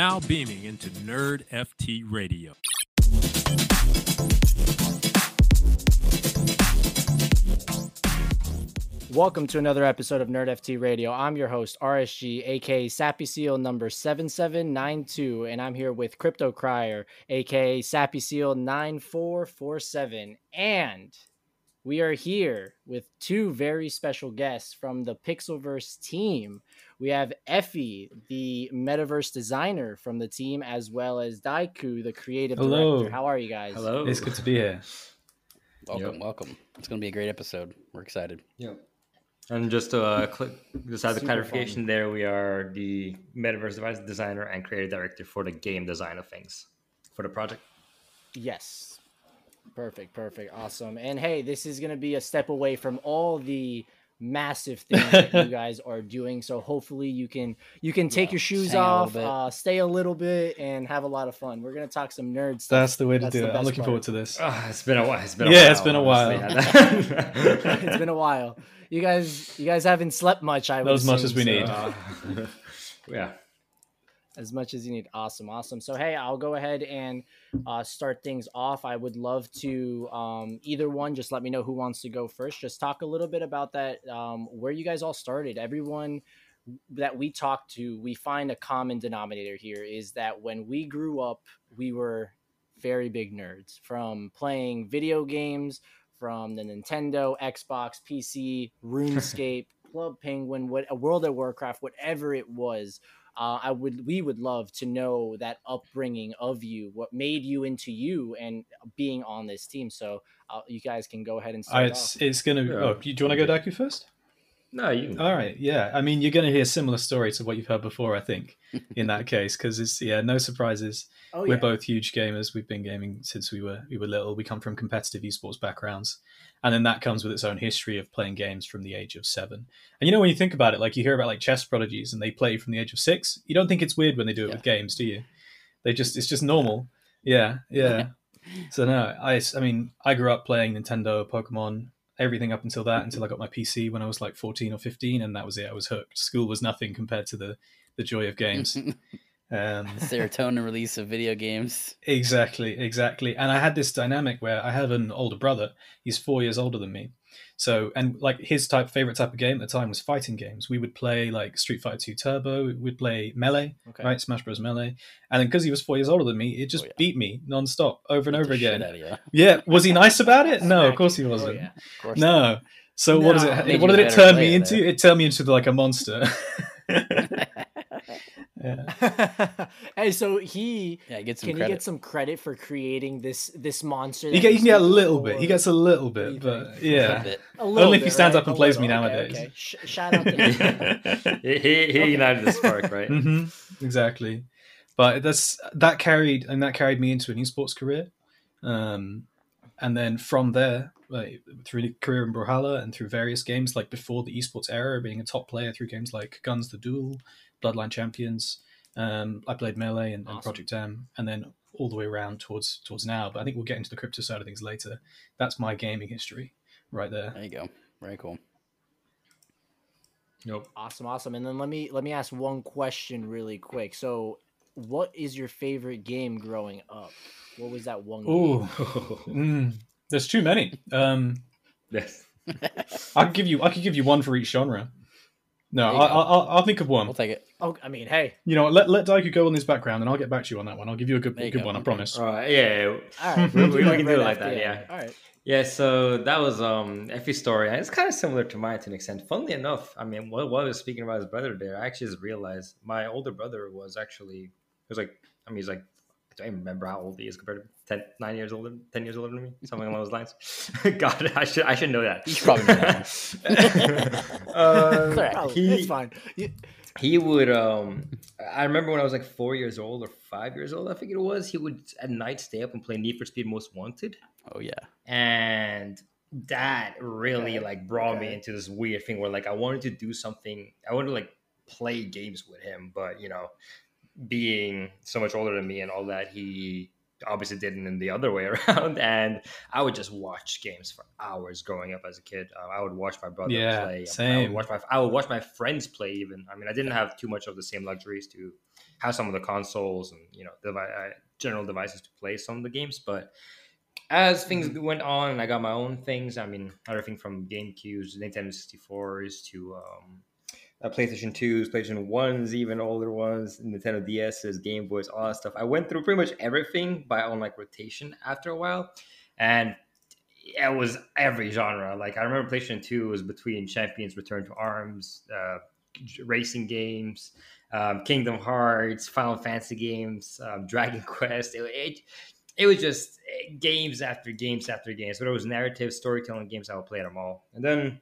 now beaming into Nerd FT Radio. Welcome to another episode of Nerd FT Radio. I'm your host, RSG, aka Sappy Seal number 7792, and I'm here with Crypto Crier, aka Sappy Seal 9447. And we are here with two very special guests from the Pixelverse team. We have Effie, the metaverse designer from the team, as well as Daiku, the creative Hello. director. How are you guys? Hello. It's good to be here. Welcome, Yep. welcome. It's going to be a great episode. We're excited. Yep. And just to uh, cl- just have the Super clarification there, we are the metaverse device designer and creative director for the game design of things for the project. Yes. Perfect, perfect, awesome. And hey, this is going to be a step away from all the massive things that you guys are doing. So hopefully you can you can take Yeah, your shoes hang out a off, uh, stay a little bit, and have a lot of fun. We're going to talk some nerds. That's the way to That's do it. I'm looking part. forward to this. Ah, it's been a while. It's been a Yeah, while, it's been a honestly. it's been a while. You guys, you guys haven't slept much. I Not as much as we so- need. Uh, yeah. As much as you need. Awesome, awesome. So hey, I'll go ahead and uh, start things off. I would love to um, either one. Just let me know who wants to go first. Just talk a little bit about that. Um, where you guys all started. Everyone that we talk to, we find a common denominator here is that when we grew up, we were very big nerds from playing video games from the Nintendo, Xbox, PC, RuneScape, Club Penguin, what a World of Warcraft, whatever it was. Uh, I would we would love to know that upbringing of you, what made you into you, and being on this team. So uh, you guys can go ahead and Uh, start it's off. it's gonna. Yeah. Oh, do you want to go Daiku first? No, you. All right. Yeah. I mean, you're gonna hear similar stories to what you've heard before. I think in that case, because it's yeah, no surprises. Oh We're yeah, both huge gamers. We've been gaming since we were we were little. We come from competitive esports backgrounds, and then that comes with its own history of playing games from the age of seven. And you know, when you think about it, like you hear about like chess prodigies, and they play from the age of six. You don't think it's weird when they do it Yeah. with games, do you? They just it's just normal. Yeah, yeah. so no, I I mean, I grew up playing Nintendo, Pokemon, everything up until that, until I got my PC when I was like fourteen or fifteen, and that was it. I was hooked. School was nothing compared to the the joy of games. Um, Serotonin release of video games. Exactly, exactly. And I had this dynamic where I have an older brother. He's four years older than me. So, and like his type, favorite type of game at the time was fighting games. We would play like Street Fighter Two Turbo. We'd play Melee, okay. right? Smash Bros. Melee. And then because he was four years older than me, it just Oh, yeah. beat me nonstop, over and over again. out of you. Of Yeah, was he nice about it? No, of course he. Oh, wasn't. yeah. course. No. So what does it? What did it turn me into? It turned me into like a monster. yeah. hey, so he Yeah, get some can credit. he get some credit for creating this this monster? He, that get, he he's can get a little bit. He gets a little What do you bit, but think? A yeah. bit. A little Only if he stands right? up and A plays little. me nowadays. okay. Sh- shout out to him. he he, he ignited the spark, right? hmm exactly. But that's that carried and that carried me into an esports career, um, and then from there, like, through the career in Brawlhalla and through various games, like before the esports era, being a top player through games like Gunz the Duel, Bloodline Champions. Um, I played Melee and, and Project M, and then all the way around towards towards now. But I think we'll get into the crypto side of things later. That's my gaming history, right there. There you go. Very cool. Nope. Awesome, awesome. And then let me let me ask one question really quick. So, what is your favorite game growing up? What was that one game? Ooh, mm, there's too many. Um, yes. I could give you. I could give you one for each genre. No, I, go. I, I'll, I'll think of one. I'll take it. Oh, I mean, hey. You know, let let Daiku go on this background, and I'll get back to you on that one. I'll give you a good There you good go. one. I promise. All right. Yeah. yeah. All right, We- we'll we do can do it like that, yeah. All right. Yeah, so that was um Effie's story. and It's kind of similar to mine to an extent. Funnily enough, I mean, while, while I was speaking about his brother there, I actually just realized my older brother was actually he was like, I mean, he's like, I don't even remember how old he is compared to 10, 9 years older, ten years older than me, something along those lines. God, I should I should know that. You should probably know that Um. Oh, he- it's fine. You- he would um i remember when i was like four years old or five years old i think it was he would at night stay up and play need for speed most wanted Oh yeah. and that really Okay, like brought me into this weird thing where like i wanted to do something i wanted to like play games with him but you know being so much older than me and all that he obviously didn't in the other way around, and I would just watch games for hours growing up as a kid. Uh, I would watch my brother Yeah, play. I same. would watch my I would watch my friends play. Even I mean, I didn't have too much of the same luxuries to have some of the consoles and you know devi- uh, general devices to play some of the games, but as things Mm-hmm. went on and I got my own things, I mean, everything from GameCubes, Nintendo 64s to um, uh, PlayStation 2s, PlayStation 1s, even older ones, Nintendo DSs, Game Boys, all that stuff. I went through pretty much everything by on like rotation after a while. And it was every genre. Like I remember PlayStation 2 was between Champions Return to Arms, uh, racing games, um, Kingdom Hearts, Final Fantasy games, um, Dragon Quest. It, it, it was just eh, games after games after games. But it was narrative storytelling games. I would play them all, and then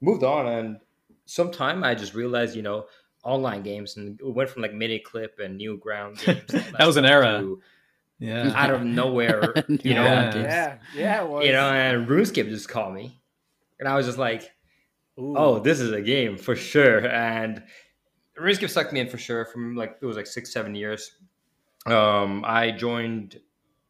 moved on. And sometime I just realized, you know, online games, and it went from like Miniclip and new ground games. That was an era. to Yeah. Out of nowhere, you know, Yeah. Yeah, yeah, it was. you know, and RuneScape just called me, and I was just like, Ooh. oh, this is a game for sure. And RuneScape sucked me in for sure from like it was like six, seven years. Um, I joined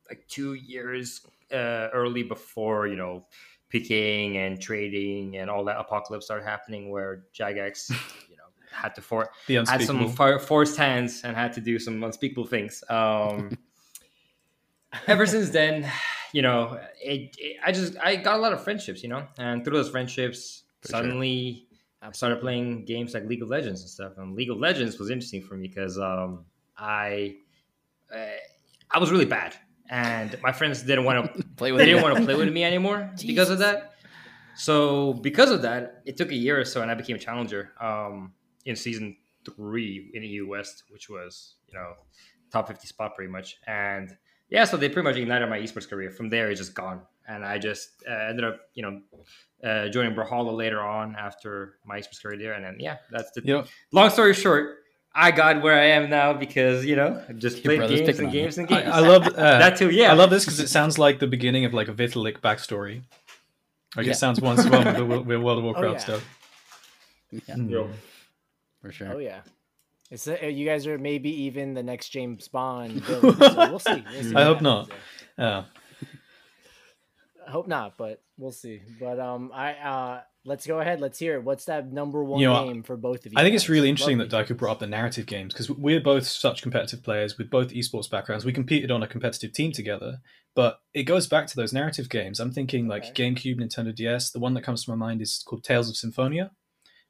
like two years uh, early before you know picking and trading and all that apocalypse started happening, where Jagex, you know, had to for the had some fire, forced hands and had to do some unspeakable things. Um, ever since then, you know, it, it- I just I got a lot of friendships, you know, and through those friendships, For sure. suddenly I started playing games like League of Legends and stuff. And League of Legends was interesting for me because um, I uh, I was really bad, and my friends didn't want to Play with they didn't want to play with me anymore because of that. So because of that, it took a year or so, and I became a challenger um, in season three in EU West, which was you know top fifty spot pretty much. And yeah, so they pretty much ignited my esports career. From there, it's just gone, and I just uh, ended up you know uh, joining Brawlhalla later on after my esports career there, and then yeah, that's the You know, long story short. I got where I am now because you know I just Your played games and on you. games and games. I love uh, that too. Yeah, I love this because it sounds like the beginning of like a Vitalik backstory. Like Yeah. it sounds once well with the Wo- with World of Warcraft Oh, yeah. stuff. Yeah, Mm. For sure. Oh yeah. It's uh, you guys are maybe even the next James Bond villain. So we'll see. We'll see I hope not. happens. Uh, I hope not, but we'll see. But um, I uh, let's go ahead. Let's hear it. What's that number one You know, game for both of you? I think it's really interesting Love that Daiku brought up the narrative games because we're both such competitive players with both esports backgrounds. We competed on a competitive team together, but it goes back to those narrative games. I'm thinking like Okay. GameCube, Nintendo DS. The one that comes to my mind is called Tales of Symphonia.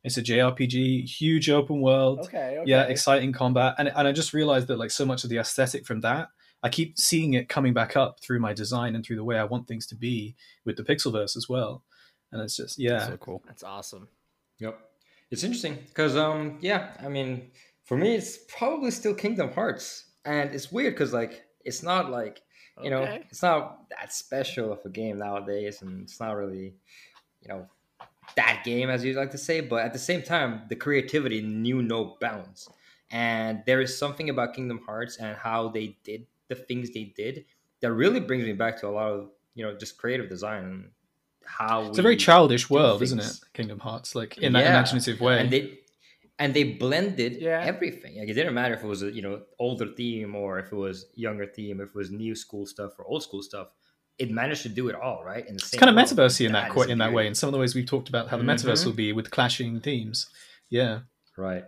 It's a JRPG, huge open world. Okay, okay. Yeah, exciting combat, and and I just realized that like so much of the aesthetic from that, I keep seeing it coming back up through my design and through the way I want things to be with the Pixelverse as well. And it's just yeah, So cool. That's awesome. Yep. It's interesting because um yeah, I mean for me it's probably still Kingdom Hearts. And it's weird cuz like it's not like, you know, it's not that special of a game nowadays and it's not really, you know, that game as you like to say, but at the same time the creativity knew no bounds. And there is something about Kingdom Hearts and how they did the things they did that really brings me back to a lot of, you know, just creative design and how it's a very childish do world, isn't it? Kingdom Hearts, like in that imaginative way. and they and they blended Yeah. everything. Like it didn't matter if it was a you know older theme or if it was younger theme, if it was new school stuff or old school stuff. It managed to do it all right. In the it's same kind of world. metaversey in that qu- in that way. beauty. In some of the ways we've talked about how the metaverse Mhm. will be with clashing themes. Yeah, right?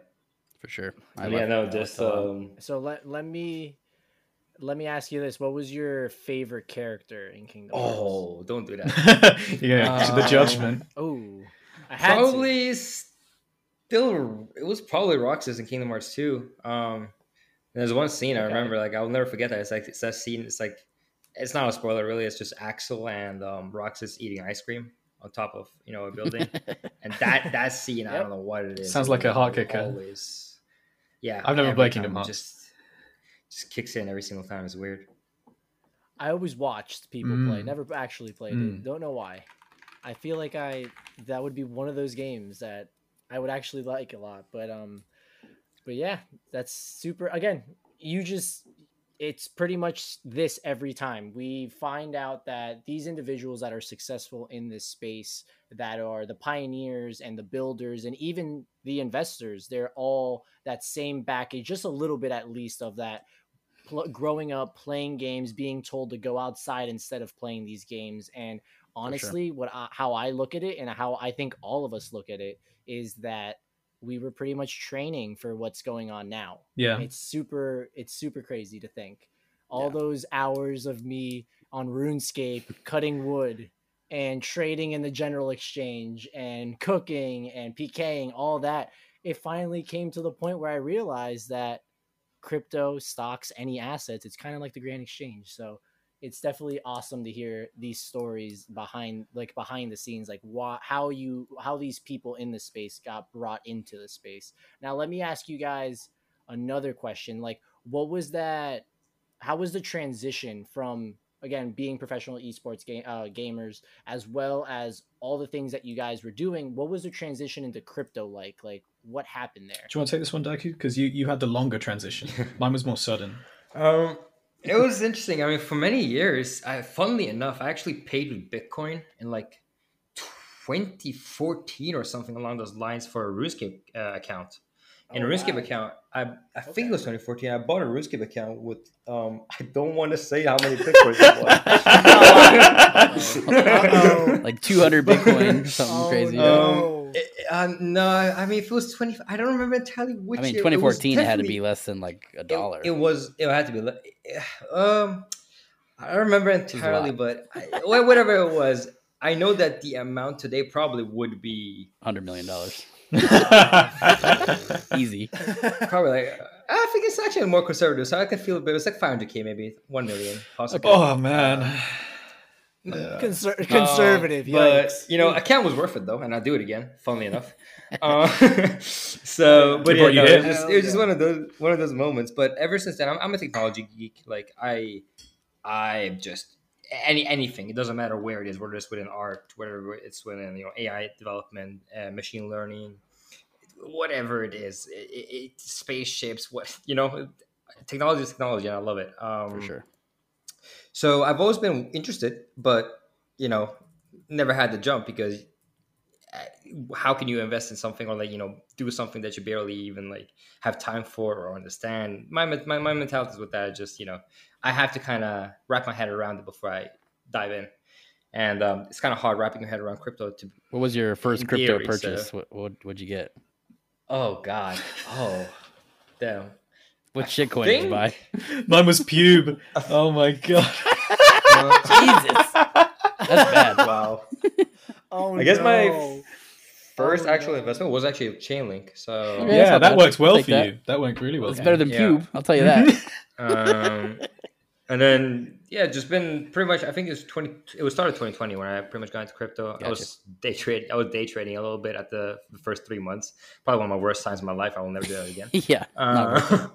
For sure. I yeah, love no. I just like it a lot. um, So let let me let me ask you this: What was your favorite character in Kingdom Hearts? oh, don't do that. yeah, the Um, judgment. oh, I had to. probably still it was probably Roxas in Kingdom Hearts 2. Um there's one scene I Okay. remember, like I'll never forget that. It's like it's that scene, it's like it's not a spoiler really, it's just Axel and um Roxas eating ice cream on top of you know a building. and that that scene, I don't know what it is. Sounds like a will heart kicker. Always. Yeah. I've never every played time Kingdom Hearts. Just just kicks in every single time. It's weird. I always watched people play, Mm. never actually played it. Mm. Don't know why. I feel like I that would be one of those games that I would actually like a lot. But um, but yeah, that's super. Again, you just it's pretty much this every time we find out that these individuals that are successful in this space that are the pioneers and the builders and even the investors they're all that same baggage just a little bit at least of that pl- growing up playing games, being told to go outside instead of playing these games, and honestly, what I, how I look at it and how I think all of us look at it is that we were pretty much training for what's going on now. Yeah. It's super it's super crazy to think. All Yeah. those hours of me on RuneScape cutting wood and trading in the general exchange and cooking and PKing, all that. It finally came to the point where I realized that crypto, stocks, any assets, it's kind of like the grand exchange. So it's definitely awesome to hear these stories behind like behind the scenes like why, how you how these people in the space got brought into the space now let me ask you guys another question like what was that how was the transition from again being professional esports uh, gamers as well as all the things that you guys were doing what was the transition into crypto like like what happened there Do you want to take this one, Daiku? Because you, you had the longer transition. Mine was more sudden. Um, it was interesting. I mean, for many years, I, funnily enough, I actually paid with Bitcoin in like 2014 or something along those lines for a RuneScape uh, account. In a Oh, RuneScape wow. account, I I Okay. think it was 2014. I bought a RuneScape account with um I don't want to say how many Bitcoins it was. Uh-oh. like 200 Bitcoin, something Oh, crazy. no. Um, uh, no, I mean if it was 20, I don't remember entirely which. I mean, year. It 2014 it had to be less than like a dollar. It, was. It had to be. le- Um, I don't remember entirely, but I, whatever it was, I know that the amount today probably would be 100 million dollars, easy. probably like. uh, I think it's actually more conservative, so I can feel a bit. It's like 500k, maybe 1 million, possibly. oh, man. Yeah. Conser- Um, conservative but you know, account was worth it though, and I'll do it again. Funnily enough. Uh, so, but yeah, no, it was just, it was just one of those one of those moments. But ever since then, I'm, I'm a technology geek. Like I, I just any anything. It doesn't matter where it is. Whether it's within art, whether it's within you know AI development, uh, machine learning, whatever it is, it, it, it, spaceships. What you know, technology is technology, and I love it. Um, For sure. So I've always been interested, but you know, never had the jump because uh, how can you invest in something or like you know do something that you barely even like have time for or understand? My my my mentality is with that. is Just you know, I have to kind of wrap my head around it before I dive in, and um, it's kind of hard wrapping your head around crypto. To What was your first crypto theory, purchase? so- What, what would you get? oh god, oh damn. What shitcoin did you buy? Mine was pube. Oh, my God. Jesus, that's bad. Wow. oh, I guess my. First Oh, actual no. investment was actually Chainlink. So Okay. yeah, that bad. worked well Take for that. you. That went really well. It's for better you. than Yeah. Cube. I'll tell you that. um, and then yeah, just been pretty much. I think it was twenty. It was started 2020 when I pretty much got into crypto. I was day trade. I was day trading a little bit at the, the first three months. Probably one of my worst times in my life. I will never do that again. yeah. not worth it. Uh,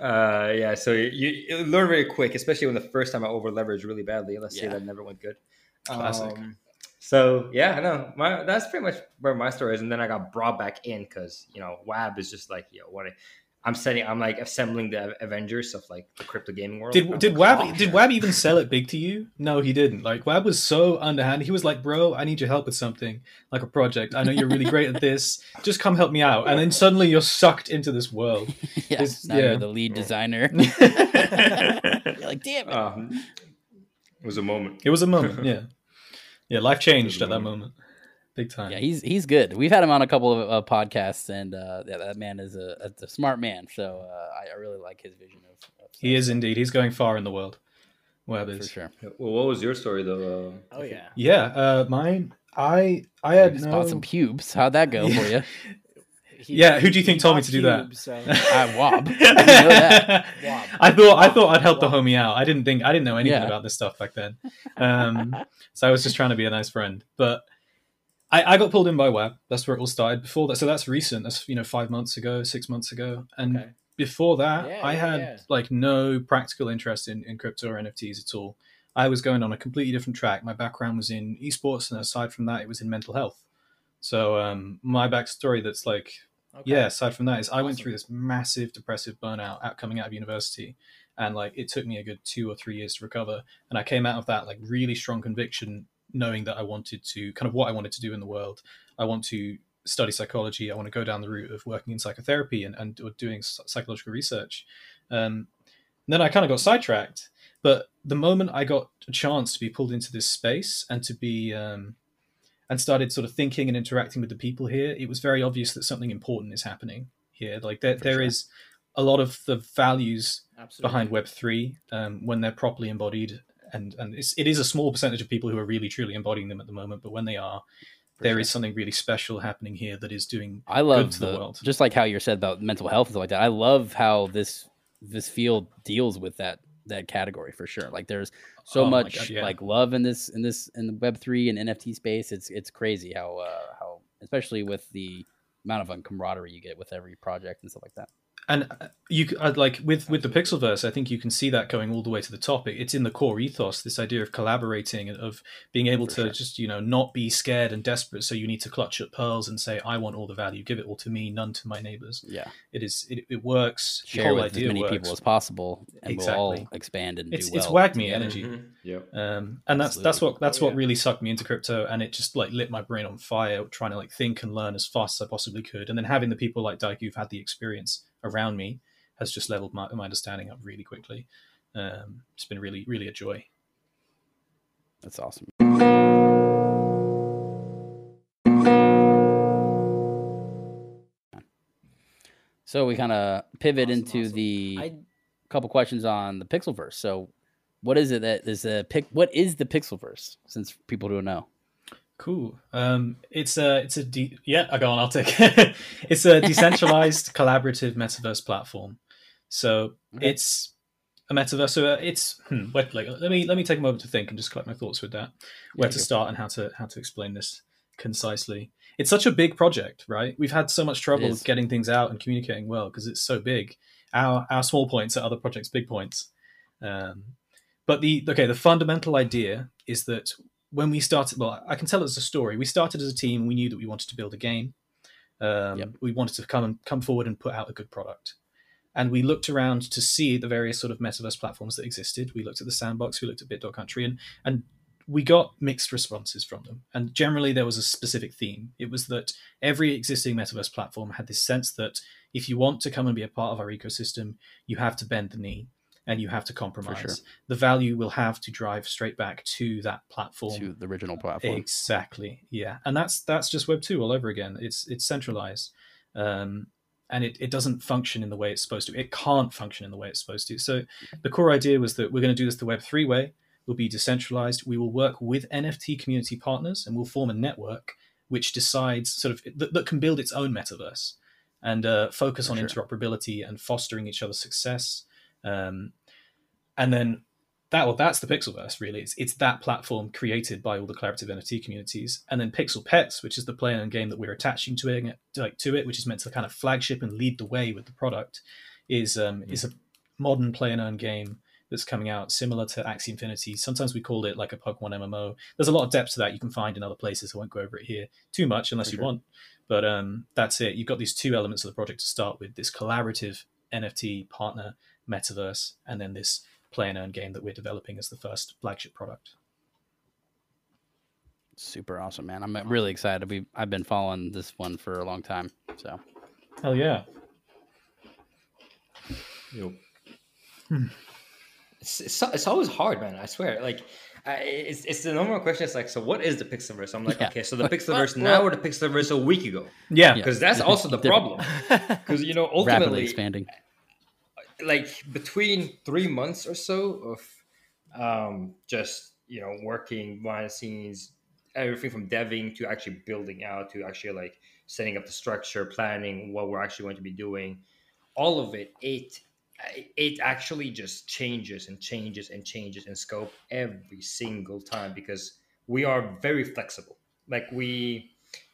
uh, yeah, so you, you learn very quick, especially when the first time I over leveraged really badly. Let's say that never went good. Classic. Um, so yeah, I know my that's pretty much where my story is, and then I got brought back in because you know WAB is just like yo, what I, I'm setting, I'm like assembling the Avengers of like the crypto gaming world. Did I'm did like, Wab oh, did Wab even sell it big to you? No, he didn't. Like Wab was so underhand. He was like, "Bro, I need your help with something, like a project. I know you're really great at this. Just come help me out." And then suddenly you're sucked into this world. Yeah. It's- Now yeah. you're the lead designer. You're like, damn it. Um, it was a moment. It was a moment. Yeah, yeah. Life changed at was a that moment, big time. Yeah, he's he's good. We've had him on a couple of uh, podcasts, and uh, yeah, that man is a, a smart man. So uh, I, I really like his vision of. of He is indeed. He's going far in the world. Web for sure. Well, what was your story though? Uh, Oh yeah. Yeah, uh, mine. I I had Just no. bought some pubes. How'd that go for you? He- Yeah, who do you think told me to do that? so- I wob. I know that. Wob. I thought I thought I'd help the homie out. I didn't think I didn't know anything Yeah. about this stuff back then. Um, so I was just trying to be a nice friend. But I, I got pulled in by Web. That's where it all started. Before that, so that's recent. That's you know five months ago, six months ago, and Okay. before that, Yeah, I had yeah. like no practical interest in, in crypto or NFTs at all. I was going on a completely different track. My background was in esports, and aside from that, it was in mental health. So um, my backstory that's like Okay. yeah aside from that is i went through this massive depressive burnout out coming out of university and like it took me a good two or three years to recover and i came out of that like really strong conviction knowing that i wanted to kind of what i wanted to do in the world i want to study psychology i want to go down the route of working in psychotherapy and, and or doing psychological research um, then I kind of got sidetracked. But the moment I got a chance to be pulled into this space and to be um, and started sort of thinking and interacting with the people here, it was very obvious that something important is happening here. Like there, there sure. is a lot of the values Absolutely. behind Web three um, when they're properly embodied, and and it's, it is a small percentage of people who are really truly embodying them at the moment. But when they are, For there is sure. something really special happening here that is doing I love to the the, world. just like how you said about mental health and stuff like that. I love how this this field deals with that that category for sure. Like there's so Oh much God, yeah. like love in this in this in the Web three and NFT space. It's it's crazy how uh, how especially with the amount of camaraderie you get with every project and stuff like that. And uh, you c- I'd like with with the pixelverse i think you can see that going all the way to the top It- it's in the core ethos this idea of collaborating and of being able For to sure. just you know not be scared and desperate so you need to clutch at pearls and say i want all the value give it all to me none to my neighbors Yeah, it is it, it works share whole with as many works. people as possible, and we'll all expand and it's do it's well. WAGMI together. energy Mhm. Yep. um, and that's that's what that's Oh, what yeah. really sucked me into crypto and it just like lit my brain on fire trying to like think and learn as fast as i possibly could and then having the people like Dyke who've had the experience around me has just leveled my, my understanding up really quickly um, it's been really really a joy That's awesome. So we kind of pivot Awesome, into awesome. the I couple questions on the Pixelverse. So, what is it that is a pic? What is the Pixelverse? Since people don't know. Cool. Um, it's a it's a de- yeah i go on i'll take it. It's a decentralized collaborative metaverse platform. So Okay. it's a metaverse so uh, it's hmm, wait, like, let me let me take a moment to think and just collect my thoughts with that where Yeah, to start and how to how to explain this concisely. It's such a big project right? We've had so much trouble getting things out and communicating well because it's so big. Our our small points are other projects big points. Um, but the okay the fundamental idea is that when we started well i can tell it as a story we started as a team we knew that we wanted to build a game um, Yep. we wanted to come and come forward and put out a good product and we looked around to see the various sort of metaverse platforms that existed. We looked at the sandbox, we looked at Bit.country, and and we got mixed responses from them. And generally, there was a specific theme. It was that every existing metaverse platform had this sense that if you want to come and be a part of our ecosystem, you have to bend the knee and you have to compromise. The value will have to drive straight back to that platform. to the original platform. Exactly. Yeah, and that's that's just Web two all over again. It's it's centralized, um, and it, it doesn't function in the way it's supposed to. It can't function in the way it's supposed to. So the core idea was that we're going to do this the Web three way. We'll be decentralized. We will work with NFT community partners, and we'll form a network which decides sort of that, that can build its own metaverse and uh, focus For on sure. interoperability and fostering each other's success. Um, and then that well, that's the Pixelverse really. It's it's that platform created by all the collaborative NFT communities, and then Pixel Pets, which is the play and game that we're attaching to it, like to it, which is meant to kind of flagship and lead the way with the product, is um, is a modern play and earn game that's coming out similar to Axie Infinity. Sometimes we call it like a Pokemon MMO. There's a lot of depth to that you can find in other places. I won't go over it here too much unless you want. But um, that's it. You've got these two elements of the project to start with: this collaborative NFT partner metaverse, and then this play and earn game that we're developing as the first flagship product. Super awesome, man. I'm really excited. We I've been following this one for a long time. So Hell yeah! Yep. It's, it's it's always hard, man. I swear. Like, I, it's it's the normal question. It's like, so what is the Pixelverse? I'm like, Yeah. okay, so the Pixelverse well- now or the Pixelverse a week ago? Yeah, Yeah. Because that's also the problem. Because you know, ultimately, rapidly ultimately, expanding. Like between three months or so of um, just you know working behind the scenes, everything from deving to actually building out to actually like setting up the structure, planning what we're actually going to be doing, all of it, it it actually just changes and changes and changes in scope every single time because we are very flexible. Like we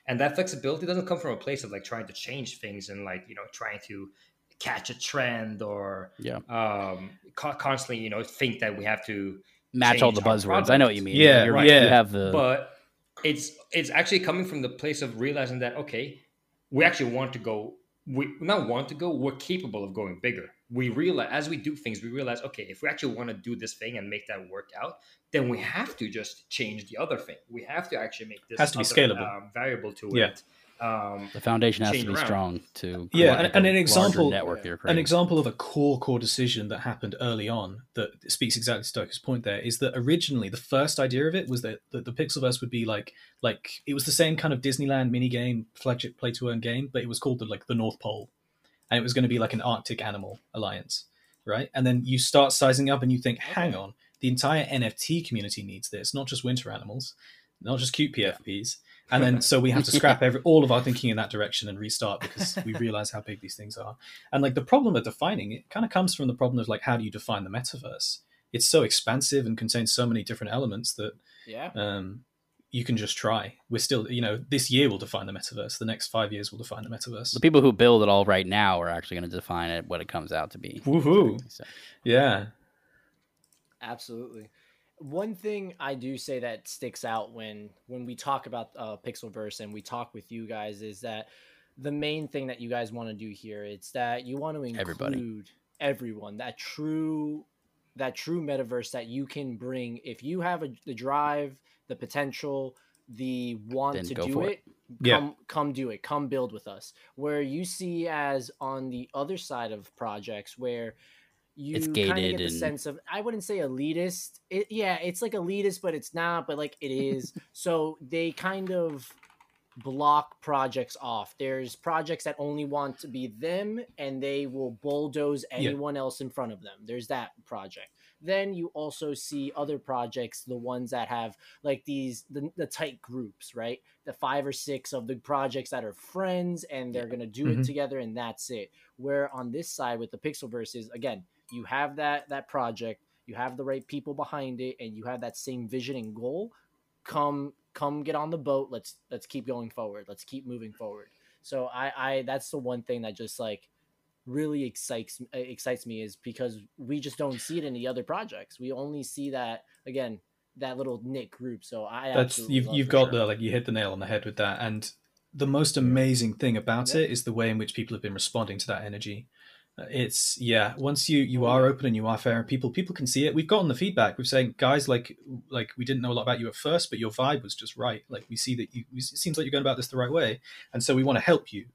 and that flexibility doesn't come from a place of like trying to change things and like you know trying to catch a trend or Yeah. um co- constantly you know think that we have to Match all the our buzzwords. I know what you mean. Yeah, You're, right. You have the but it's it's actually coming from the place of realizing that okay we actually want to go we not want to go we're capable of going bigger we realize as we do things we realize okay if we actually want to do this thing and make that work out then we have to just change the other thing we have to actually make this Has to be other, scalable. um, variable to Yeah. it um, The foundation has to be around. strong to Yeah, and- and an example- network you're an example of a core core decision that happened early on that speaks exactly to Stoker's point there is that originally the first idea of it was that, that the Pixelverse would be like like it was the same kind of Disneyland mini game flagship play to earn game, but it was called the like the North Pole, and it was going to be like an Arctic animal alliance, right? And then you start sizing up and you think, hang on, the entire NFT community needs this, not just winter animals, not just cute PFPs. And then so we have to scrap every all of our thinking in that direction and restart because we realize how big these things are. And like the problem of defining it kind of comes from the problem of like how do you define the metaverse? It's so expansive and contains so many different elements that Yeah. um, you can just try. We're still, you know, this year will define the metaverse. The next five years will define the metaverse. the people who build it all right now are actually going to define it what it comes out to be. Woohoo! So, Yeah, Absolutely. One thing I do say that sticks out when when we talk about uh, Pixelverse and we talk with you guys is that the main thing that you guys want to do here it's that you want to include Everybody. everyone that true that true metaverse that you can bring if you have a, the drive, the potential, the want Then to do for it. it. Yeah. Come, come do it. Come build with us. Where you see as on the other side of projects where you It's kind of gated get the and- sense of I wouldn't say elitist. It, yeah, it's like elitist, but it's not. But like it is. so they kind of block projects off. There's projects that only want to be them, and they will bulldoze anyone else in front of them. There's that project. Then you also see other projects, the ones that have like these the, the tight groups, right? The five or six of the projects that are friends and they're gonna do it Mhm. together, and that's it. Where on this side with the Pixelverse is again, you have that that project, you have the right people behind it, and you have that same vision and goal. Come come get on the boat. Let's let's keep going forward. Let's keep moving forward. So I I that's the one thing that just like really excites uh, excites me is because we just don't see it in the other projects. We only see that again that little knit group. So I that's you've you've got sure. the like you hit the nail on the head with that. And the most amazing thing about Yeah. it is the way in which people have been responding to that energy. It's yeah. Once you you Oh, are open and you are fair, and people people can see it. We've gotten the feedback. We've saying guys like like we didn't know a lot about you at first, but your vibe was just right. Like we see that you it seems like you're going about this the right way, and so we want to help you.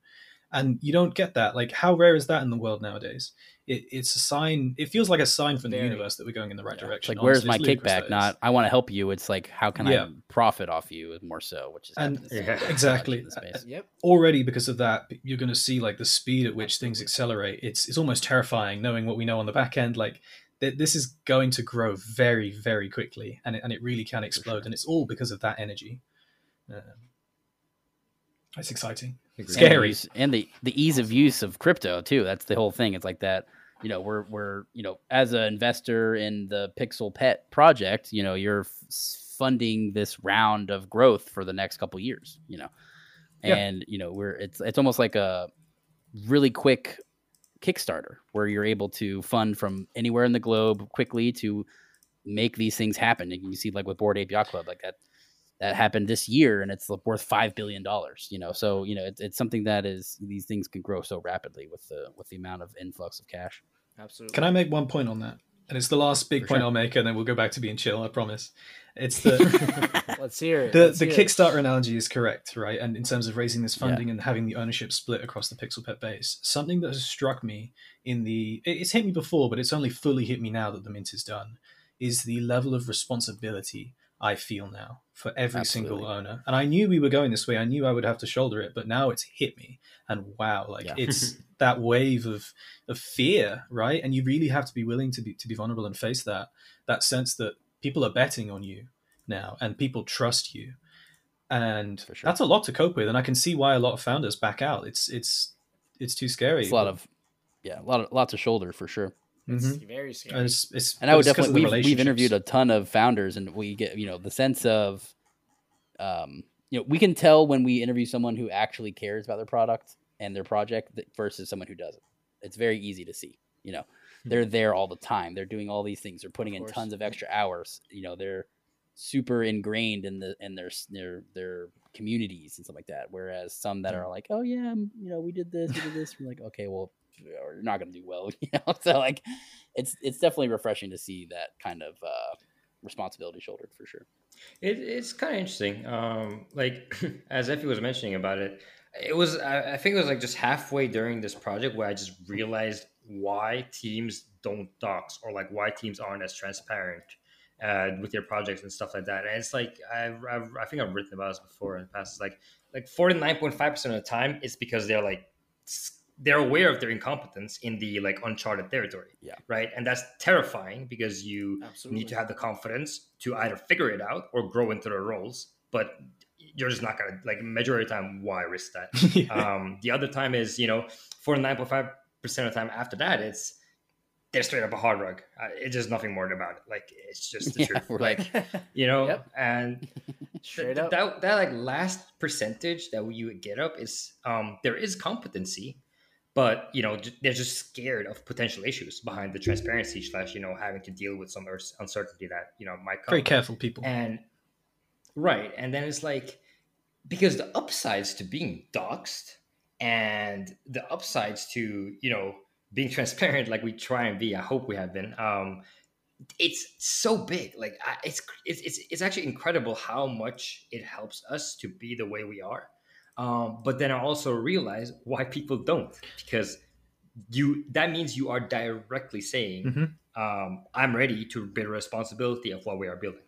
And you don't get that. Like how rare is that in the world nowadays? It, it's a sign. It feels like a sign from Very. the universe that we're going in the right Yeah. It's direction. like, where's my kickback? Not. I want to help you. It's like, how can Yeah. I profit off you more so, which is And- Yeah. Exactly. in. Yep. already because of that you're going to see like the speed at which things accelerate it's it's almost terrifying knowing what we know on the back end like th- this is going to grow very very quickly and it, and it really can explode sure. and it's all because of that energy um, it's exciting Agreed. Scary. And the, use- and the the ease of use of crypto too. That's the whole thing. It's like that. You know, we're we're you know, as an investor in the Pixel Pet project, you know, you're f- funding this round of growth for the next couple years. You know, Yeah. and you know, we're it's it's almost like a really quick Kickstarter where you're able to fund from anywhere in the globe quickly to make these things happen. And you see, like with Bored Ape Yacht Club, like that that happened this year, and it's worth five billion dollars. You know, so you know it's, it's something that is these things can grow so rapidly with the with the amount of influx of cash. Absolutely. can i make one point on that and it's the last big For point sure. i'll make and then we'll go back to being chill i promise it's the Let's hear it. the Let's the hear it. Kickstarter analogy is correct, right? And in terms of raising this Yeah. funding and having the ownership split across the Pixel Pet base, something that has struck me in the it's hit me before, but it's only fully hit me now that the mint is done, is the level of responsibility I feel now for every single owner. And I knew we were going this way. I knew I would have to shoulder it, but now it's hit me. And wow, like Yeah. it's that wave of of fear, right? And you really have to be willing to be to be vulnerable and face that that sense that people are betting on you now and people trust you and sure. that's a lot to cope with and i can see why a lot of founders back out it's it's it's too scary It's a lot of yeah, a lot of lots of shoulder for sure. It's Mhm. very scary. and it's, it's And I would it's 'cause of definitely we've, we've interviewed a ton of founders, and we get you know the sense of, um, you know, we can tell when we interview someone who actually cares about their product and their project versus someone who doesn't. It's very easy to see. You know, they're there all the time. They're doing all these things. They're putting in tons of extra hours. You know, they're super ingrained in the in their their their communities and stuff like that. Whereas some that are like, oh yeah, you know, we did this, we did this. We're like, okay, well, you're not going to do well. You know, so like, it's it's definitely refreshing to see that kind of uh, responsibility shouldered for sure. It, it's kind of interesting. Um, like as Effie was mentioning about it, it was I, I think it was like just halfway during this project where I just realized why teams don't dox or like why teams aren't as transparent uh, with their projects and stuff like that. And it's like I've, I've, i think I've written about this before in the past. It's like like forty nine point five percent of the time it's because they're like they're aware of their incompetence in the like uncharted territory. Yeah. Right. And that's terrifying because you Absolutely. need to have the confidence to either figure it out or grow into their roles. But you're just not gonna like majority of the time. Why risk that? yeah. um, the other time is you know forty nine point five percent of the time after that it's they're straight up a hard rug. Uh, it's just nothing more about it. Like it's just the Yeah, truth. right. Like you know, Yep. and Straight th- up. that that like last percentage that you would get up is um there is competency, but you know they're just scared of potential issues behind the transparency slash you know having to deal with some uncertainty that you know might come. Very careful people. And right, and then it's like because the upsides to being doxxed and the upsides to you know being transparent, like we try and be. I hope we have been. Um, it's so big. Like I, it's it's it's it's actually incredible how much it helps us to be the way we are. Um, but then I also realize why people don't because you that means you are directly saying Mhm. um, I'm ready to bear responsibility of what we are building.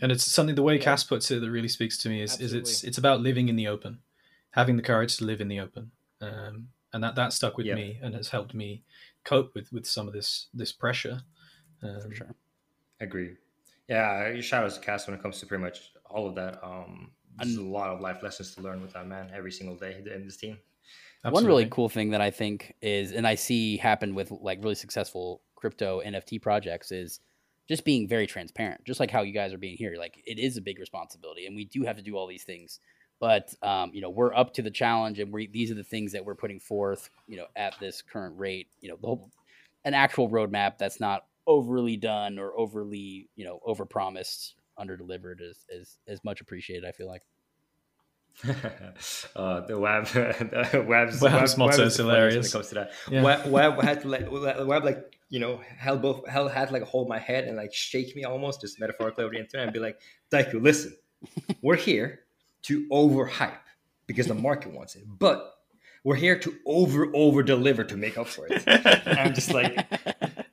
And it's something the way Yeah. Cass puts it that really speaks to me is, is it's it's about living in the open, having the courage to live in the open, um, and that that stuck with Yeah. me and has helped me cope with with some of this this pressure. Um, For sure. Agree. Yeah, shout out to Cass when it comes to pretty much all of that. Um, there's a lot of life lessons to learn with that man every single day in this team. One really cool thing that I think is, and I see happen with like really successful crypto NFT projects is just being very transparent, just like how you guys are being here. Like it is a big responsibility, and we do have to do all these things. But um, you know, we're up to the challenge, and we these are the things that we're putting forth. You know, at this current rate, you know, the whole an actual roadmap that's not overly done or overly you know overpromised, under delivered is is is much appreciated. I feel like. uh, the web, the web's, Web's motto is the funniest when hilarious. it comes to that. Yeah. Web, web had to like, web like you know, held both, held had to like hold my head and like shake me almost, just metaphorically over the internet, and be like, Daiku, listen, we're here to overhype because the market wants it, but we're here to over over deliver to make up for it. And I'm just like,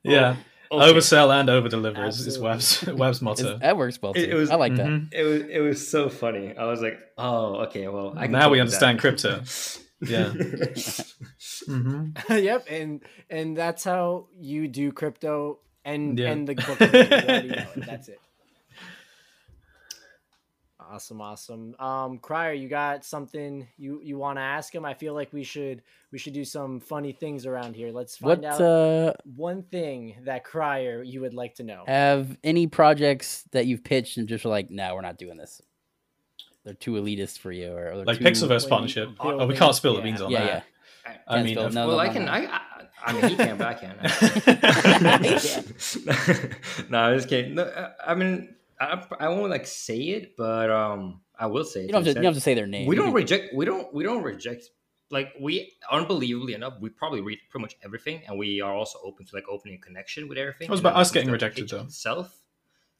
yeah, okay. Oversell and over deliver is, is Absolutely. Web's Web's It's- motto. that works well too. It- it was- I like that. Mhm. It was it was so funny. I was like, oh, okay, well, I can Now we understand that. crypto. Yeah. hmm yep, and and that's how you do crypto and Yeah. and the book. review. You know it. That's it. Awesome, awesome. Um, Crier, you got something you you want to ask him? I feel like we should we should do some funny things around here. Let's find What out uh, one thing that Crier you would like to know. have any projects that you've pitched and just were like, no, we're not doing this. They're too elitist for you, or, or Like too, Pixelverse Wait, partnership. Oh, we can't spill the beans on Yeah, that. yeah. I Can't mean, spill- no, well, no, I can. no. I, I, I mean, he can, but I can. no, I'm just kidding. No, I, I mean, I, I won't like say it, but um, I will say it. You don't, have to, you don't have to say their name. we don't reject. We don't. We don't reject. Like we, unbelievably enough, we probably read pretty much everything, and we are also open to like opening a connection with everything. It was about then us getting rejected, pitch though. Itself.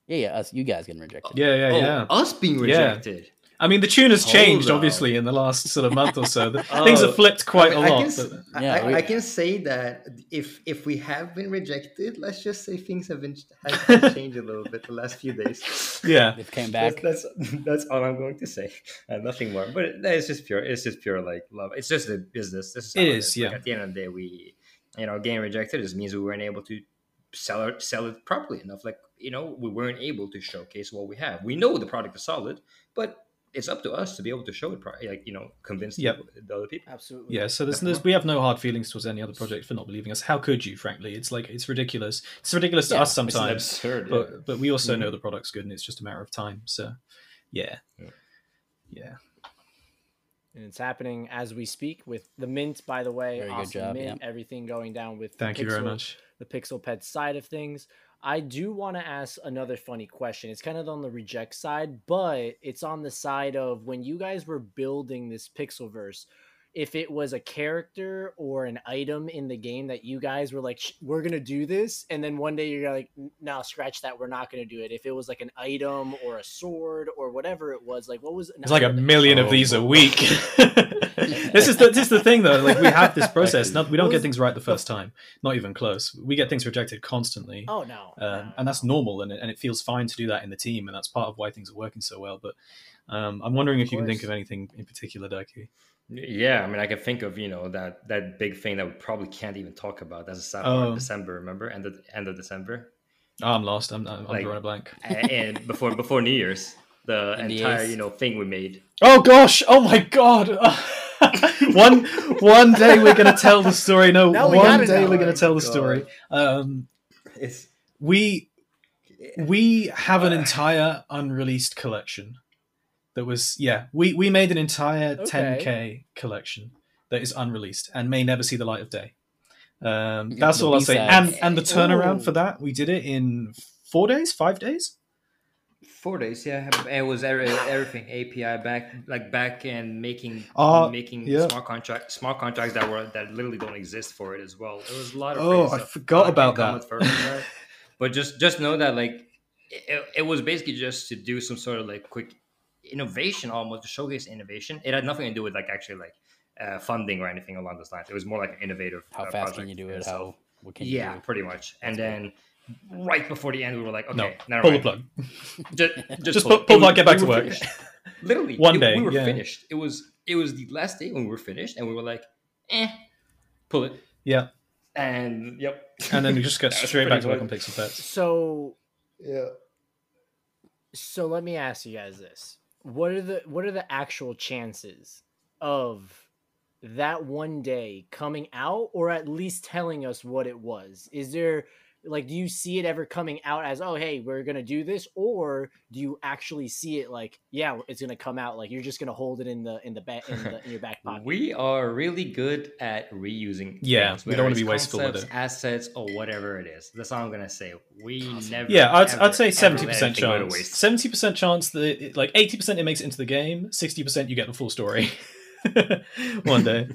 Yeah, yeah, us, you guys getting rejected. Yeah, yeah, oh, yeah. us being Yeah. rejected. I mean, the tune has changed, up. obviously, in the last sort of month or so. The- Oh, Things have flipped quite I a mean, I lot. can, but- I- Yeah, I, we- I can say that if if we have been rejected, let's just say things have been have changed a little bit the last few days. yeah. They've came back. That's, that's that's all I'm going to say. Uh, nothing more. But it's just pure. It's just pure like love. It's just a business. This is how It it is, is. Like, at the end of the day, we you know getting rejected just means we weren't able to sell it sell it properly enough. Like you know we weren't able to showcase what we have. We know the product is solid, but it's up to us to be able to show it. Pro- like you know convince Yep. people, the other people. Absolutely. Yeah, so there's, there's we have no hard feelings towards any other project for not believing us. How could you, frankly? It's like it's ridiculous. It's ridiculous to Yeah, us It's sometimes, absurd. yeah. but but we also Mhm. know the product's good, and it's just a matter of time. So, yeah, Yeah. yeah. and it's happening as we speak with the mint. By the way, Very good awesome job, mint. Everything going down with. the Thank you very much. The Pixel Pet side of things. I do want to ask another funny question. It's kind of on the reject side, but it's on the side of when you guys were building this Pixelverse. If it was a character or an item in the game that you guys were like, we're gonna do this, and then one day you're like, no, scratch that, we're not gonna do it. If it was like an item or a sword or whatever it was, like what was? an It's like a item that you- million Oh, of these a week. this is the this is the thing though. Like we have this process. Not, we don't get things right the first time. Not even close. We get things rejected constantly. Oh no, um, no, and that's normal and it, and it feels fine to do that in the team and that's part of why things are working so well but um, i'm wondering if Of you can think of anything in particular Daiku. Yeah, I mean, I can think of you know that that big thing that we probably can't even talk about. That's a sad Oh. December. Remember, end of end of December, oh, i'm lost i'm, I'm, I'm Like- drawing a blank and before before New Year's, the NDAs. entire you know thing we made. oh gosh oh my god one one day we're gonna tell the story no Now one gotta day we're gonna tell the God. story um, It's we we have an entire unreleased collection that was yeah we we made an entire Okay. 10k collection that is unreleased and may never see the light of day um that's the all i'll say and and the turnaround Ooh. for that we did it in four days five days four days. Yeah, it was every- everything API back like back and making Uh, making yeah. smart contract smart contracts that were that literally don't exist for it as well. There was a lot of Oh, I stuff. forgot can't about that. with further than that. But just just know that like it, it was basically just to do some sort of like quick innovation almost to showcase innovation. It had nothing to do with like actually like uh, funding or anything along those lines. It was more like an innovative. How uh, fast can you do it? How what can you yeah, do? pretty much. And That's then right before the end, we were like, okay, no never pull the mind. plug Just, just, Just pull, pull- pull the plug, get back We to work. finished. Literally, One it- day, we were yeah. finished. It was it was the last day when we were finished, and we were like, eh, pull it. yeah And yep. and then we just got straight back to work on much- pixel pets So Yeah. so let me ask you guys this what are the what are the actual chances of that one day coming out or at least telling us what it was? Is there like do you see it ever coming out as oh hey we're gonna do this or do you actually see it like yeah it's gonna come out like you're just gonna hold it in the in the back in, in your back pocket We are really good at reusing. Yeah, things, we don't wanna be it's wasteful with it. Assets or whatever it is. That's all I'm gonna say. We never. yeah i'd, ever, I'd say 70% let anything go to chance 70% chance that it, like 80% it makes it into the game 60% you get the full story one day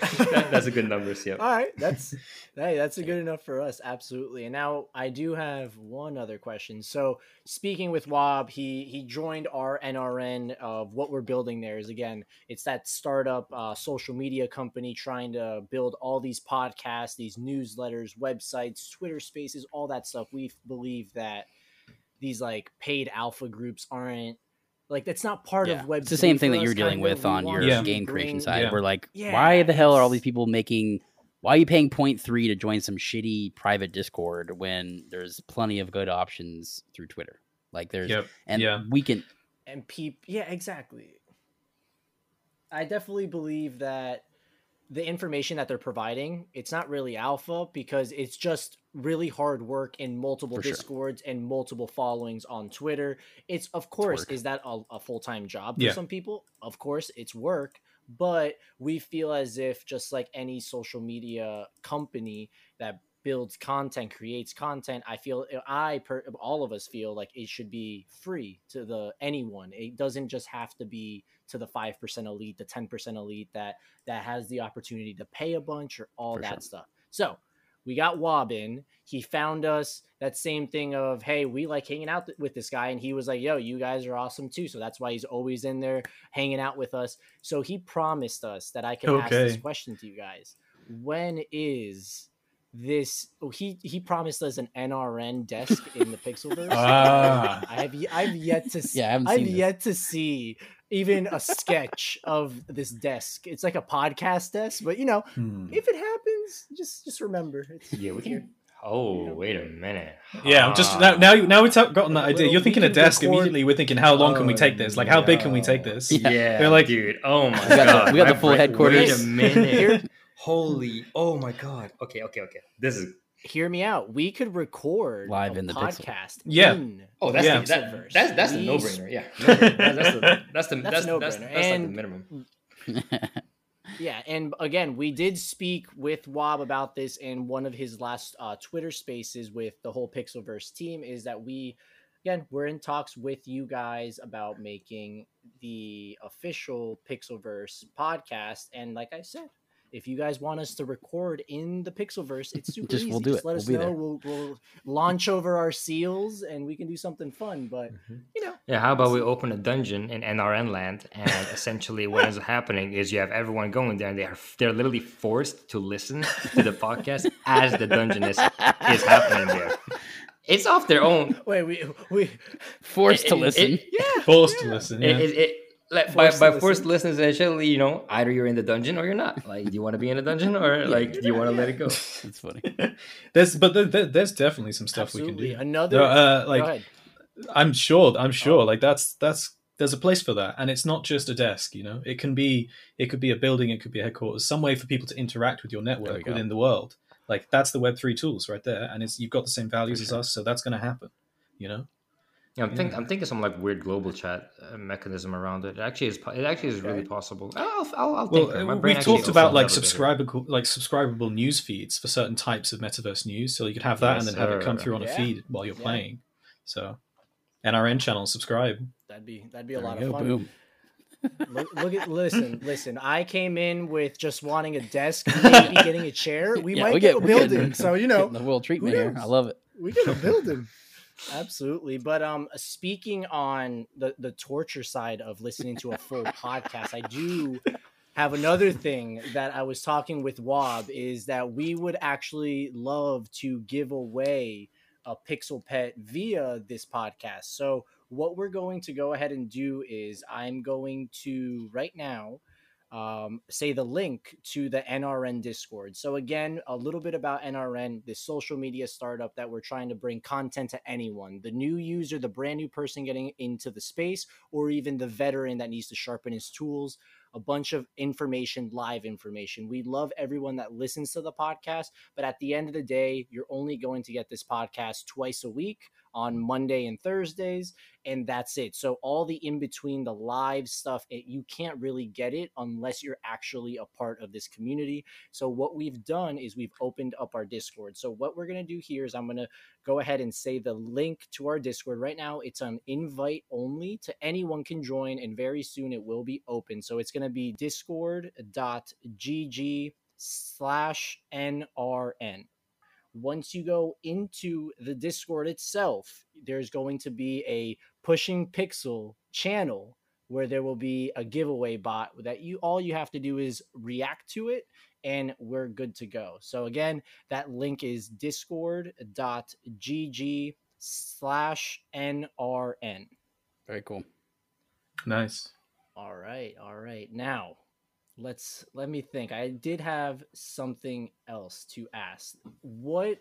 That- that's a good numbers. Yeah. All right, that's hey, that's a good enough for us, absolutely. And now I do have one other question. So speaking with Wob, he he joined our NRN of what we're building there is again, it's that startup uh, social media company trying to build all these podcasts, these newsletters, websites, Twitter Spaces, all that stuff. We believe that these like paid alpha groups aren't like that's not part Yeah. of web. It's the same thing that you're dealing with on your Yeah. game creation side. Yeah. We're like, Yeah, why the hell are all these people making? Why are you paying 0.3 to join some shitty private Discord when there's plenty of good options through Twitter? Like there's yep and yeah. we can and peep yeah exactly i definitely believe that the information that they're providing it's not really alpha because it's just really hard work in multiple For sure. discords and multiple followings on twitter it's of course work. is that a, a full-time job for Yeah. some people of course it's work but we feel as if just like any social media company that builds content creates content i feel i per, all of us feel like it should be free to the anyone it doesn't just have to be to the 5% elite the 10% elite that that has the opportunity to pay a bunch or all For that sure. stuff so we got Wob in. He found us that same thing of, hey, we like hanging out th- with this guy. And he was like, yo, you guys are awesome too. So that's why he's always in there hanging out with us. So he promised us that I could ask this question to you guys. When is this? Oh, he he promised us an NRN desk in the Pixelverse. Ah. I have y- I've yet to see. Yeah, I haven't I've seen this. yet to see even a sketch of this desk. It's like a podcast desk, but you know, Hmm. if it happens, just just remember. It's, Yeah, we can. Oh, wait a minute. Yeah, I'm just now. Now, now we've ta- gotten that idea. You're thinking a desk record- immediately. We're thinking, how long can we take this? Like, how big can we take this? Yeah. They're like- dude, oh my We got the- god, we got the full headquarters. Wait a minute. Holy, oh my god. Okay, okay, okay. This is. Hear me out. We could record Live a in the Pixel. podcast. Yeah. in Oh, that's Yeah. the, that, Pixelverse. that's that's the no brainer. Yeah, no-brainer. That's the that's the That's that's that's, no-brainer. that's, like the minimum. Yeah, and again, we did speak with Wob about this in one of his last uh, Twitter spaces with the whole Pixelverse team. Is that we, again, we're in talks with you guys about making the official Pixelverse podcast. And like I said, if you guys want us to record in the Pixelverse, it's super Just- easy. we'll do Just it. let We'll us know. We'll, we'll launch over our seals and we can do something fun. But mm-hmm. you know, Yeah, how about we open a dungeon in NRN land, and essentially what ends up happening is you have everyone going there, and they are they're literally forced to listen to the podcast as the dungeon is is happening there. It's off their own. wait, we we Forced It- to it- listen. it- yeah. Forced to listen. It, Yeah. it, it, like, by, Forced to by listen. forced to listen, essentially, you know, either you're in the dungeon or you're not. Like, do you want to be in a dungeon or like do you want to let it go? It's funny. there's but there, there- there's definitely some stuff we can do. Another There, uh, like ahead. I'm sure. I'm Oh. sure. Like that's that's there's a place for that, and it's not just a desk. You know, it can be it could be a building, it could be a headquarters, some way for people to interact with your we network go. within the world. Like that's the Web three tools right there, and it's you've got the same values as us, so that's going to happen. You know, Yeah, I'm think I'm thinking some like weird global chat uh, mechanism around it. It actually is. po- It actually is really Okay. possible. I'll I'll, I'll well, think. My uh, brain we've actually talked also about like never did it. subscribable like subscribable news feeds for certain types of metaverse news, so you could have that Yes, and then have it come sir. through on a Yeah. feed while you're Yeah. playing. So, NRN channel, subscribe. That'd be that'd be a There lot we of go, fun. Boom. Look, look at listen, listen. I came in with just wanting a desk, maybe getting a chair. We Yeah, might we get, get- a we're getting- building, so you know Getting the world treatment who here. I knows? love it. we get a building. Absolutely, but um, speaking on the the torture side of listening to a full podcast, I do have another thing that I was talking with Wob is that we would actually love to give away a pixel pet via this podcast. So what we're going to go ahead and do is I'm going to right now um, say the link to the NRN Discord. So again, a little bit about NRN, this social media startup that we're trying to bring content to anyone, the new user, the brand new person getting into the space, or even the veteran that needs to sharpen his tools. A bunch of information, live information. We love everyone that listens to the podcast, but at the end of the day, you're only going to get this podcast twice a week on Monday and Thursdays and that's it. So all the in between, the live stuff, it, you can't really get it unless you're actually a part of this community. So what we've done is we've opened up our Discord. So what we're gonna do here is I'm gonna go ahead and say the link to our Discord right now. It's an invite only to anyone can join, and very soon it will be open. So it's gonna be discord.gg slash nrn once you go into the Discord itself, there's going to be a pushing pixel channel where there will be a giveaway bot that you all you have to do is react to it and we're good to go. So again, that link is discord.gg slash nrn. Very cool. Nice. All right, all right. Now, let's let me think. I did have something else to ask. What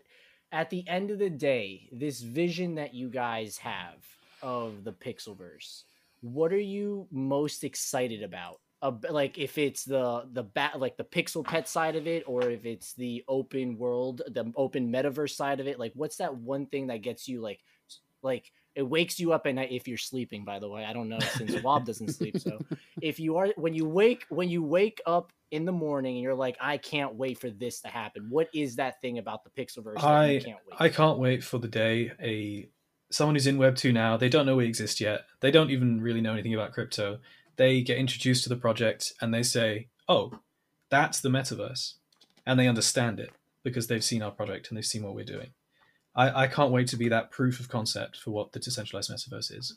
at the end of the day, this vision that you guys have of the Pixelverse, what are you most excited about? Uh, like if it's the the bat like the pixel pet side of it or if it's the open world the open metaverse side of it like what's that one thing that gets you like like it wakes you up at night if you're sleeping by the way i don't know since wob doesn't sleep so if you are when you wake when you wake up in the morning and you're like i can't wait for this to happen what is that thing about the pixelverse that I can't wait I can't wait for the day a someone who's in Web two now. They don't know we exist yet. They don't even really know anything about crypto. They get introduced to the project and they say, "Oh, that's the metaverse," and they understand it because they've seen our project and they've seen what we're doing. I, I can't wait to be that proof of concept for what the decentralized metaverse is.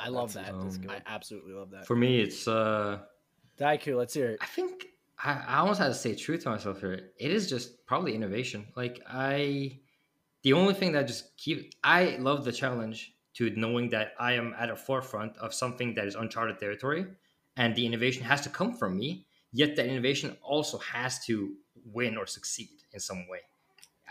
i love that um, i absolutely love that For me, it's uh, Daiku, let's hear it I think I, I almost had to say true to myself here. It is just probably innovation. Like I, the only thing that just keep I love the challenge to knowing that I am at a forefront of something that is uncharted territory, and the innovation has to come from me. Yet that innovation also has to win or succeed in some way.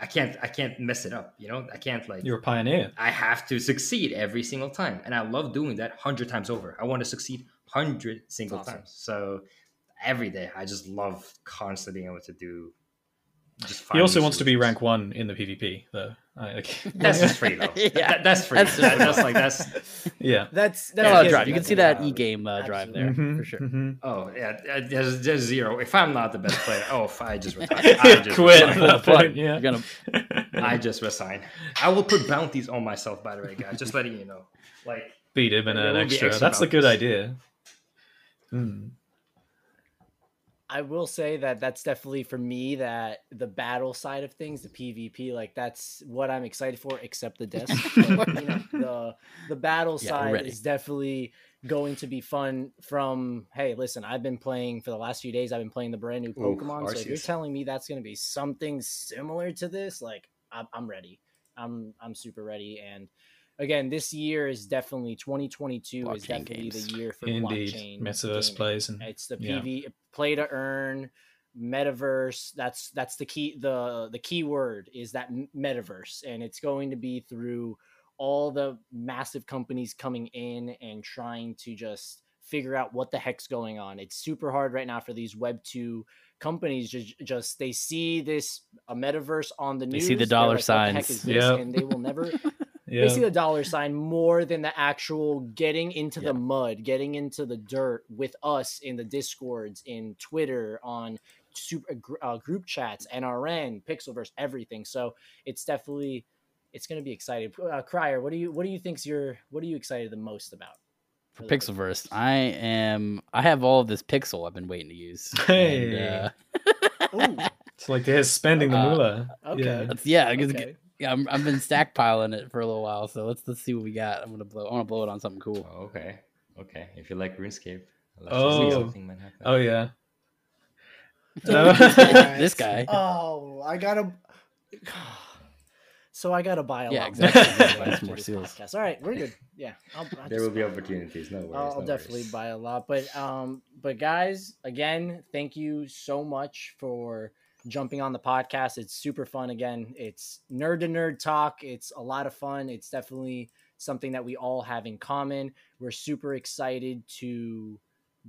I can't I can't mess it up. You know I can't like You're a pioneer. I have to succeed every single time, and I love doing that hundred times over. I want to succeed hundred single Awesome. times. So every day, I just love constantly being able to do. Just He also wants to be rank one in the PvP, though. Like, That's just free though. Yeah. That- that's free. That's That's, just that's like that's. yeah. that's Got that's a lot of drive. You can see that e game uh, drive there Mhm, for sure. mhm. Oh yeah, uh, there's, there's zero. If I'm not the best player, oh, if I just retire. I just Quit resign. at that Fun. point, yeah. You're gonna I just resign. I will put bounties on myself. By the way, guys, just letting you know. Like beat him in an extra. extra That's a good idea. Hmm. I will say that that's definitely for me that the battle side of things, the PvP, like that's what I'm excited for, except the death. But, you know, the the battle Yeah, side is definitely going to be fun. From hey, listen, I've been playing for the last few days. I've been playing the brand new Ooh, Pokemon. so if you're telling me that's going to be something similar to this, like I'm, I'm ready. I'm I'm super ready. And again, this year is definitely 2022 is Blockchain definitely games. the year for Indeed, blockchain metaverse gaming. plays and It's the yeah. PV play to earn metaverse. That's that's the key. the The key word is that metaverse, and it's going to be through all the massive companies coming in and trying to just figure out what the heck's going on. It's super hard right now for these Web two companies. Just just they see this a metaverse on the They news. see the dollar like, "What the signs." is this?" Yep. and they will never yeah. they see the dollar sign more than the actual getting into Yeah. the mud, getting into the dirt with us in the discords, in Twitter, on super uh, group chats, NRN, Pixelverse, everything. So it's definitely it's going to be exciting. Uh, Crier, what do you what do you think's your what are you excited the most about For Pixelverse, I am. I have all of this pixel I've been waiting to use. Hey. And, uh, It's like they're spending the Uh, moolah. okay. Yeah. Yeah, okay. Yeah. I'm, I've been stackpiling it for a little while, so let's let's see what we got. I'm gonna blow. I want to blow it on something cool. Oh, okay, okay. If you like RuneScape, let's just see Oh. something might happen. Oh yeah. this guy. Oh, I gotta. So I gotta buy a Yeah, lot exactly. more, Buy some more seals. podcast. All right, we're good. Yeah, I'll, I'll there will be opportunities. No worries. I'll, I'll no definitely worries. buy a lot. But um, but guys, again, thank you so much for jumping on the podcast. It's super fun. Again, it's nerd to nerd talk. It's a lot of fun. It's definitely something that we all have in common. We're super excited to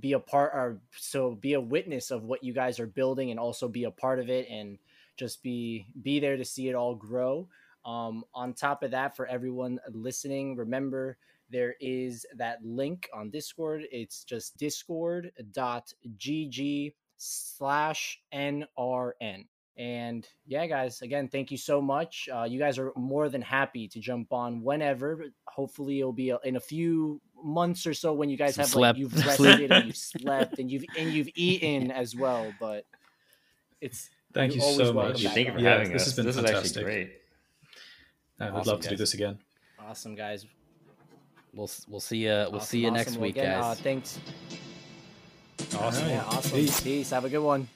be a part or so be a witness of what you guys are building and also be a part of it and just be be there to see it all grow. Um, on top of that, for everyone listening, remember there is that link on Discord. It's just discord.gg slash NRN. And yeah, guys, again, thank you so much. Uh, you guys are more than happy to jump on whenever. Hopefully, it'll be in a few months or so when you guys Some have slept- like you've rested and you've slept and you've and you've eaten as well. But it's Thank you You're so much. Thank you. For Yeah, having this us. This has been this fantastic. is actually great. I would Awesome, love to do this again. awesome, guys. We'll we'll see you. We'll Awesome, see you next awesome. Well, week, again, guys. Uh, thanks. Awesome. Yeah, awesome. Peace. Peace. Have a good one.